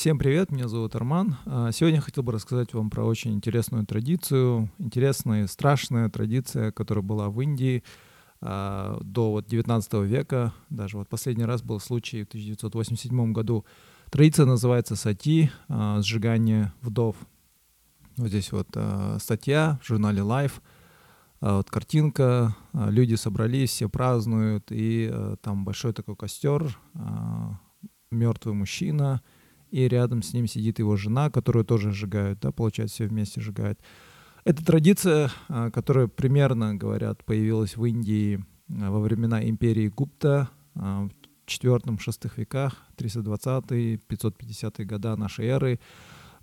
Всем привет, меня зовут Арман. А, сегодня я хотел бы рассказать вам про очень интересную традицию, интересная, страшная традиция, которая была в Индии а, до вот 19 века. Даже вот последний раз был случай в 1987 году. Традиция называется сати, а, сжигание вдов. Вот здесь вот статья в журнале Life, вот картинка, люди собрались, все празднуют, и там большой такой костер, мертвый мужчина — и рядом с ним сидит его жена, которую тоже сжигают, да, получается, все вместе сжигают. Это традиция, а, которая примерно, говорят, появилась в Индии а, во времена империи Гупта а, в IV-VI веках, 320-550 года нашей эры.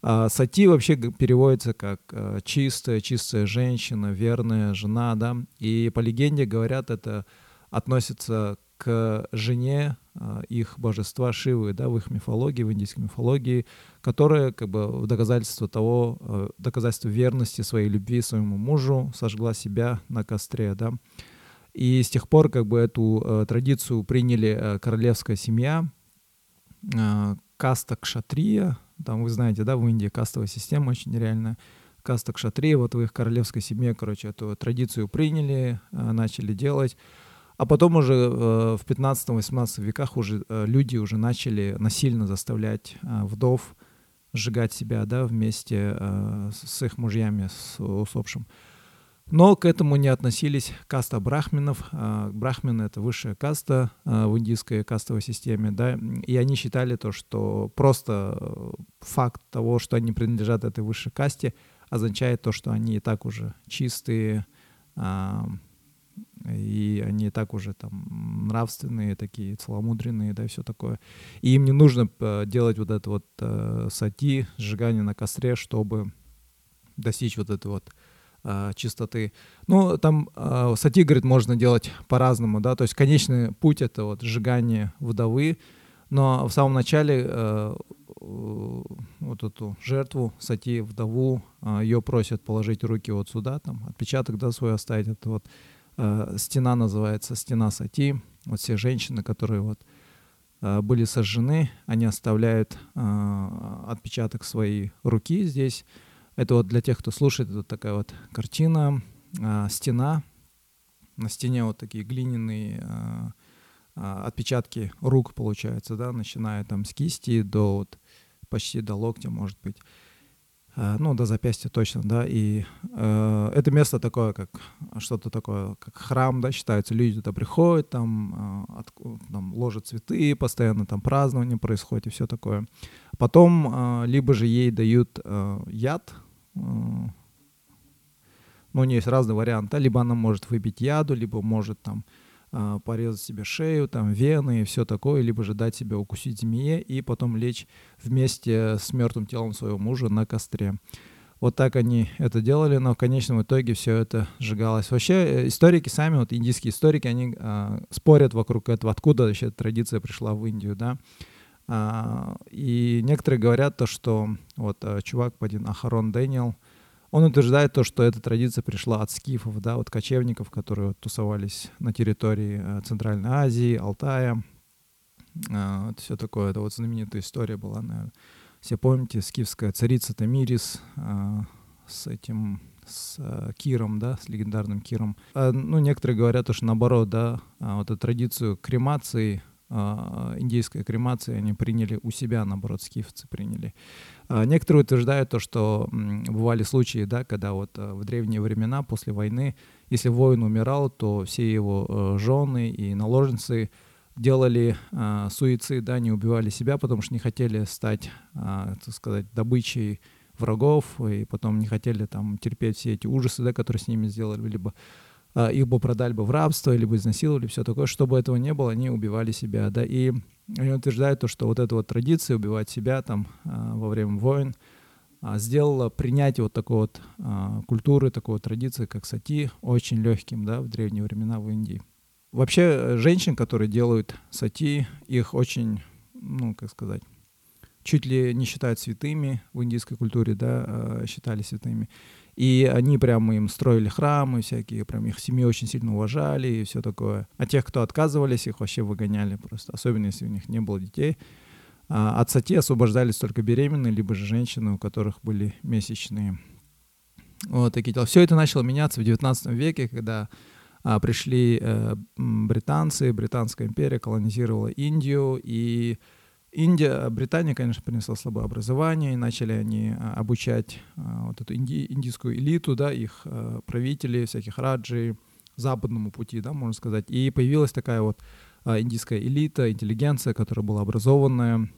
Сати вообще переводится как чистая, чистая женщина, верная жена, да, и по легенде говорят, это относится к жене а, их божества Шивы, да, в их мифологии, в индийской мифологии, которая как бы в доказательство того, э, доказательство верности своей любви своему мужу сожгла себя на костре, да. И с тех пор как бы эту э, традицию приняли э, королевская семья, э, каста кшатрия, там вы знаете, да, в Индии кастовая система очень нереальная, каста кшатрия, вот в их королевской семье, короче, эту традицию приняли, э, начали делать, а потом уже э, в 15-18 веках уже э, люди уже начали насильно заставлять э, вдов сжигать себя, да, вместе с их мужьями, с усопшим. Но к этому не относились каста брахминов. Э, брахмины — это высшая каста в индийской кастовой системе, да, и они считали то, что просто факт того, что они принадлежат этой высшей касте, означает то, что они и так уже чистые, и они и так уже там нравственные, такие целомудренные, да, и все такое. И им не нужно э, делать вот это вот э, сати, сжигание на костре, чтобы достичь вот этой вот э, чистоты. Ну, там э, сати, говорит, можно делать по-разному, да, то есть конечный путь — это вот сжигание вдовы, но в самом начале э, вот эту жертву, сати, вдову, э, ее просят положить руки вот сюда, там, отпечаток, да, свой оставить, это вот э, стена называется стена Сати. Вот все женщины, которые вот э, были сожжены, они оставляют э, отпечаток своей руки здесь. Это вот для тех, кто слушает, это такая вот картина, стена. На стене вот такие глиняные отпечатки рук получаются, да, начиная там с кисти до вот почти до локтя, может быть. Э, ну, до запястья точно, да, и э, это место такое, как что-то такое, как храм, да, считается, люди туда приходят, там, э, от, там ложат цветы, постоянно там празднование происходит и все такое. Потом э, либо же ей дают э, яд, э, ну, у нее есть разные варианты, либо она может выпить яду, либо может там а, порезать себе шею, там вены и все такое, либо же дать себе укусить змее и потом лечь вместе с мертвым телом своего мужа на костре. Вот так они это делали, но в конечном итоге все это сжигалось. Вообще э, историки сами, вот индийские историки, они а, спорят вокруг этого, откуда вообще эта традиция пришла в Индию, да. А, и некоторые говорят то, что вот а, чувак один Ахарон Дэниел, он утверждает то, что эта традиция пришла от скифов, да, от кочевников, которые вот тусовались на территории э, Центральной Азии, Алтая. Э, это все такое, это вот знаменитая история была, наверное. Все помните, скифская царица Тамирис э, с этим с Киром, да, с легендарным Киром. ну, некоторые говорят, что наоборот, да, вот эту традицию кремации индейской кремации они приняли у себя, наоборот, скифцы приняли. А, некоторые утверждают то, что бывали случаи, да, когда вот а, в древние времена, после войны, если воин умирал, то все его жены и наложницы делали э, суицид, да, не убивали себя, потому что не хотели стать, э, так сказать, добычей врагов, и потом не хотели там терпеть все эти ужасы, да, которые с ними сделали, либо а, их бы продали бы в рабство, либо изнасиловали, все такое. Чтобы этого не было, они убивали себя, да, и они утверждают то, что вот эта вот традиция убивать себя там а, во время войн а, сделала принятие вот такой вот культуры, такой вот традиции, как сати, очень легким, да, в древние времена в Индии. Вообще, э, женщин, которые делают сати, их очень, ну, как сказать, чуть ли не считают святыми в индийской культуре, да, считали святыми. И они прямо им строили храмы всякие, прям их семьи очень сильно уважали и все такое. А тех, кто отказывались, их вообще выгоняли просто, особенно если у них не было детей. А, от сати освобождались только беременные, либо же женщины, у которых были месячные. Вот такие дела. Все это начало меняться в 19 веке, когда а, пришли э, британцы, Британская империя колонизировала Индию, и Индия, Британия, конечно, принесла слабое образование, и начали они а, обучать а, вот эту инди, индийскую элиту, да, их а, правителей, всяких раджи, западному пути, да, можно сказать. И появилась такая вот индийская элита, интеллигенция, которая была образованная,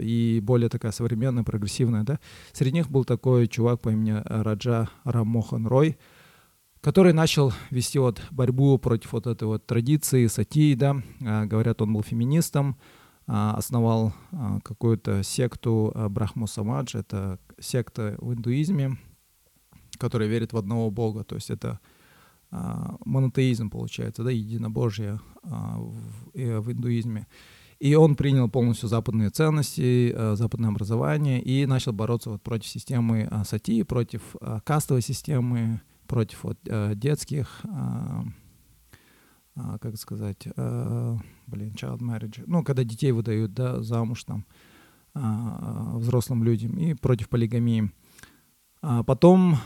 и более такая современная, прогрессивная, да. Среди них был такой чувак по имени Раджа Рамохан Рой, который начал вести вот борьбу против вот этой вот традиции сати, да. Говорят, он был феминистом, основал какую-то секту Брахму Самадж, это секта в индуизме, которая верит в одного бога, то есть это монотеизм получается, да, единобожие в, э, в индуизме. И он принял полностью западные ценности, западное образование и начал бороться вот против системы сати, против кастовой системы, против вот, детских, как сказать, блин, child marriage, ну, когда детей выдают да, замуж там взрослым людям, и против полигамии. А потом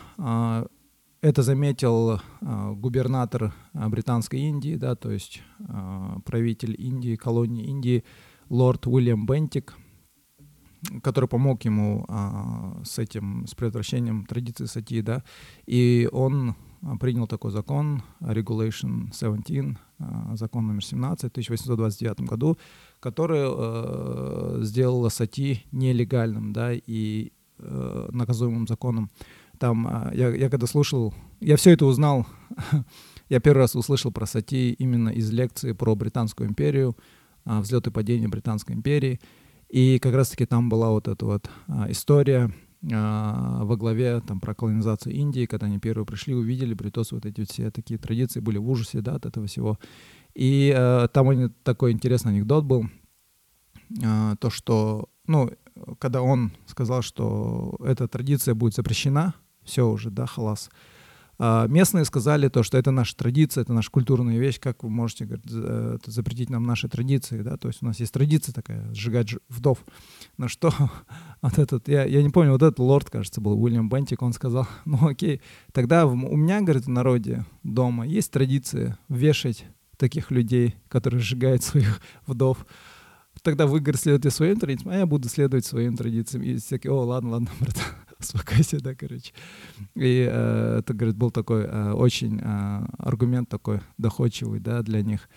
это заметил э, губернатор э, Британской Индии, да, то есть э, правитель Индии, колонии Индии, лорд Уильям Бентик, который помог ему э, с этим, с предотвращением традиции сати, да, и он принял такой закон, Regulation 17, э, закон номер 17 в 1829 году, который э, сделал сати нелегальным, да, и э, наказуемым законом там, а, я, я когда слушал, я все это узнал, я первый раз услышал про Сати именно из лекции про Британскую империю, а, взлет и падение Британской империи. И как раз-таки там была вот эта вот а, история во главе там про колонизацию Индии, когда они первые пришли, увидели бритосы вот эти все такие традиции, были в ужасе, да, от этого всего. И э, там у них такой интересный анекдот был, э, то, что, ну, когда он сказал, что эта традиция будет запрещена, все уже, да, халас. А местные сказали то, что это наша традиция, это наша культурная вещь, как вы можете говорит, запретить нам наши традиции, да, то есть у нас есть традиция такая, сжигать вдов. На что вот этот, я, я не помню, вот этот лорд, кажется, был Уильям Бентик, он сказал, ну окей, тогда у меня, говорит, в народе дома есть традиция вешать таких людей, которые сжигают своих вдов тогда вы, говорит, следуете своим традициям, а я буду следовать своим традициям. И все такие, о, ладно, ладно, брат, успокойся, да, короче. И э, это, говорит, был такой э, очень э, аргумент такой доходчивый, да, для них.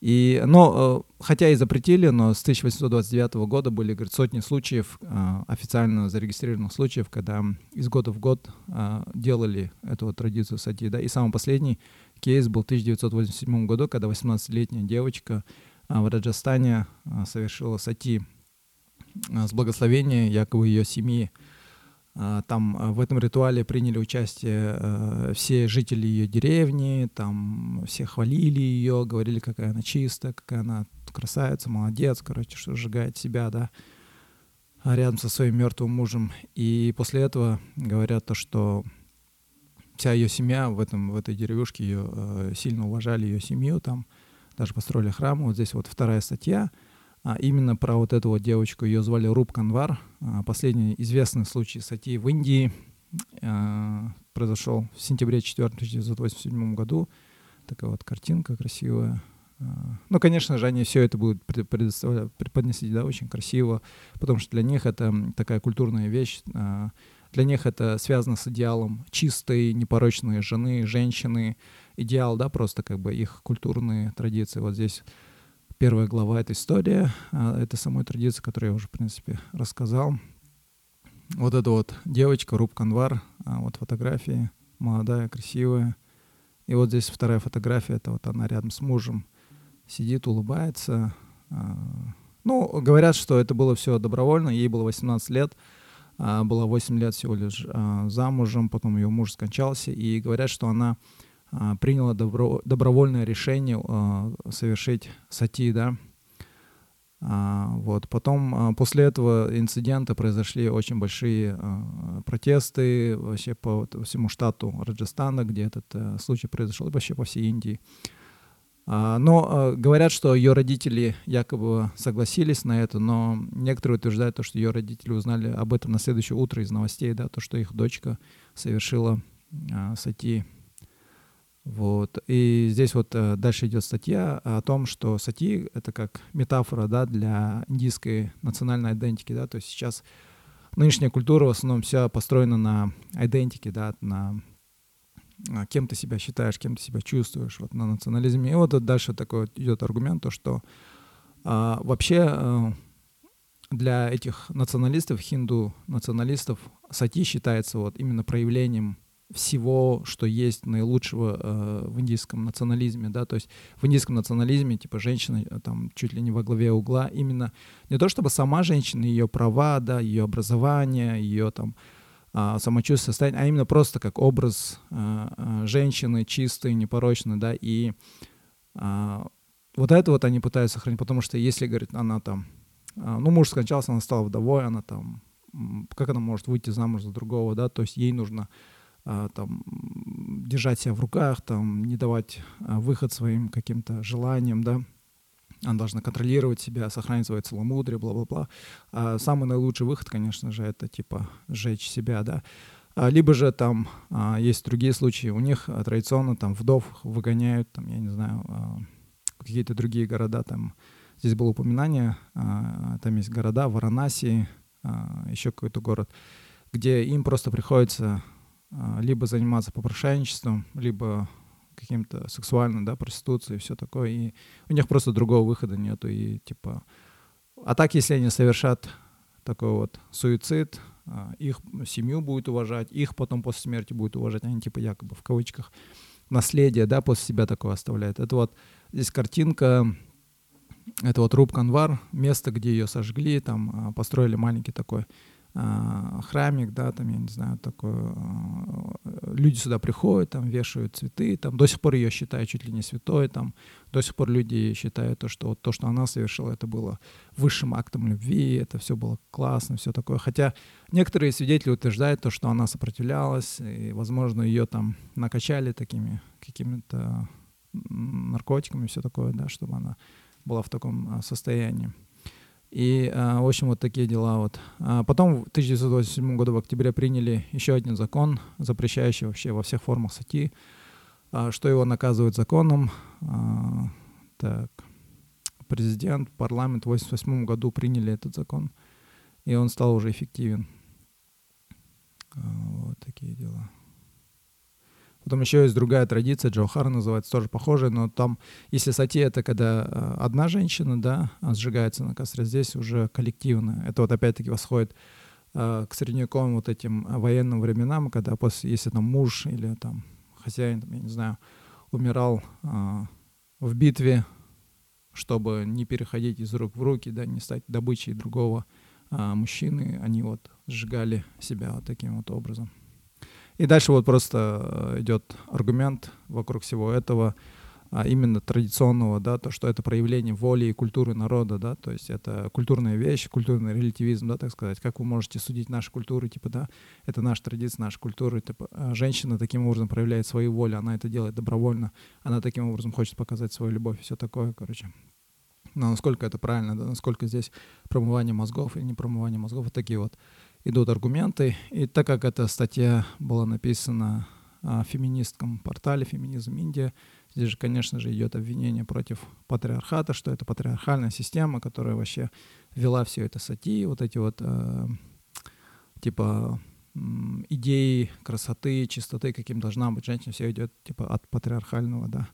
И, э, хотя и запретили, но с 1829 года были, говорит, сотни случаев, э, официально зарегистрированных случаев, когда из года в год э, делали эту вот традицию сати, да. И самый последний кейс был в 1987 году, когда 18-летняя девочка в Раджастане совершила сати с благословения якобы ее семьи. А, там а, в этом ритуале приняли участие э, все жители ее деревни, там все хвалили ее, говорили, какая она чистая, какая она красавица, молодец, короче, что сжигает себя, да, рядом со своим мертвым мужем. И после этого говорят то, что вся ее семья в, этом, в этой деревушке ее э, сильно уважали, ее семью там, даже построили храм. Вот здесь вот вторая статья — а именно про вот эту вот девочку, ее звали Руб Канвар. А, последний известный случай сати в Индии а, произошел в сентябре 4 1987 году. Такая вот картинка красивая. А, ну, конечно же, они все это будут преподносить, да, очень красиво, потому что для них это такая культурная вещь. Для них это связано с идеалом чистой, непорочной жены, женщины. Идеал, да, просто как бы их культурные традиции. Вот здесь первая глава — это история, а, это самой традиции, которую я уже, в принципе, рассказал. Вот эта вот девочка, Руб Канвар, а, вот фотографии, молодая, красивая. И вот здесь вторая фотография, это вот она рядом с мужем сидит, улыбается. А, ну, говорят, что это было все добровольно, ей было 18 лет, было 8 лет всего лишь замужем, потом ее муж скончался, и говорят, что она приняла добро, добровольное решение а, совершить сати, да. А, вот. Потом после этого инцидента произошли очень большие протесты вообще по всему штату Раджастана, где этот э, случай произошел, и вообще по всей Индии. А, но говорят, что ее родители якобы согласились на это, но некоторые утверждают, то, что ее родители узнали об этом на следующее утро из новостей, да, то, что их дочка совершила а, сати. Вот. И здесь вот а, дальше идет статья о том, что сати — это как метафора да, для индийской национальной идентики. Да, то есть сейчас нынешняя культура в основном вся построена на идентике, да, на а, кем ты себя считаешь, кем ты себя чувствуешь, вот на национализме. И вот дальше такой вот идет аргумент, то, что а, вообще для этих националистов, хинду-националистов, сати считается вот именно проявлением всего, что есть наилучшего э, в индийском национализме, да, то есть в индийском национализме, типа, женщина э, там чуть ли не во главе угла, именно. Не то чтобы сама женщина, ее права, да, ее образование, ее там э, самочувствие, состояние, а именно просто как образ э, э, женщины чистой, непорочной, да, и э, вот это вот они пытаются сохранить, потому что если, говорит, она там, э, ну, муж скончался, она стала вдовой, она там, как она может выйти замуж за другого, да, то есть ей нужно там, держать себя в руках, там, не давать а, выход своим каким-то желаниям, да, она должна контролировать себя, сохранить свое целомудрие, бла-бла-бла. А самый наилучший выход, конечно же, это типа сжечь себя, да. А, либо же там а, есть другие случаи, у них а, традиционно там вдов выгоняют, там, я не знаю, а, какие-то другие города, там, здесь было упоминание, а, там есть города, Варанаси, а, еще какой-то город, где им просто приходится а, либо заниматься попрошайничеством, либо каким-то сексуальным, да, проституцией и все такое. И у них просто другого выхода нету. И типа... А так, если они совершат такой вот суицид, а, их семью будет уважать, их потом после смерти будет уважать, они типа якобы в кавычках наследие, да, после себя такое оставляют. Это вот здесь картинка, это вот Руб Канвар, место, где ее сожгли, там а, построили маленький такой а, храмик, да, там, я не знаю, такое, а, люди сюда приходят, там, вешают цветы, там, до сих пор ее считают чуть ли не святой, там, до сих пор люди считают то, что вот то, что она совершила, это было высшим актом любви, это все было классно, все такое, хотя некоторые свидетели утверждают то, что она сопротивлялась, и, возможно, ее там накачали такими какими-то наркотиками, все такое, да, чтобы она была в таком а, состоянии. И, а, в общем, вот такие дела. Вот. А потом в 1987 году в октябре приняли еще один закон, запрещающий вообще во всех формах сати, а, что его наказывает законом. Так, президент, парламент в 1988 году приняли этот закон, и он стал уже эффективен. Вот такие дела. Потом еще есть другая традиция, Джохар называется, тоже похожая, но там, если сати, это когда э, одна женщина, да, сжигается на костре, здесь уже коллективно. Это вот опять-таки восходит э, к средневековым вот этим военным временам, когда после, если там муж или там хозяин, я не знаю, умирал э, в битве, чтобы не переходить из рук в руки, да, не стать добычей другого мужчины, они вот сжигали себя вот таким вот образом. И дальше вот просто э, идет аргумент вокруг всего этого, а именно традиционного, да, то, что это проявление воли и культуры народа, да, то есть это культурная вещь, культурный релятивизм, да, так сказать. Как вы можете судить наши культуры, типа, да, это наша традиция, наша культура, типа, а женщина таким образом проявляет свою волю, она это делает добровольно, она таким образом хочет показать свою любовь и все такое, короче. Но насколько это правильно, да, насколько здесь промывание мозгов и не промывание мозгов, вот такие вот идут аргументы. И так как эта статья была написана о феминистском портале «Феминизм Индия», здесь же, конечно же, идет обвинение против патриархата, что это патриархальная система, которая вообще вела все это сати, вот эти вот э, типа идеи красоты, чистоты, каким должна быть женщина, все идет типа от патриархального, да,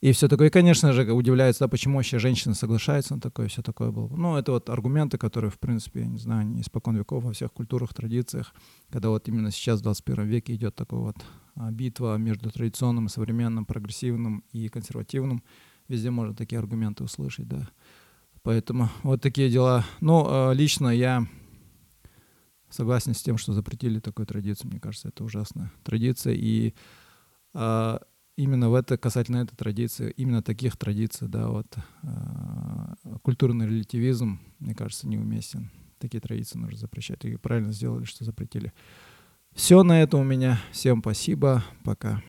и все такое. И, конечно же, удивляется, да, почему вообще женщины соглашаются на такое, все такое было. Ну, это вот аргументы, которые, в принципе, я не знаю, не испокон веков во всех культурах, традициях, когда вот именно сейчас, в 21 веке, идет такая вот а, битва между традиционным современным, прогрессивным и консервативным. Везде можно такие аргументы услышать, да. Поэтому вот такие дела. Ну, а, лично я согласен с тем, что запретили такую традицию. Мне кажется, это ужасная традиция. И а, именно в это, касательно этой традиции, именно таких традиций, да, вот, э, культурный релятивизм, мне кажется, неуместен. Такие традиции нужно запрещать. И правильно сделали, что запретили. Все на это у меня. Всем спасибо. Пока.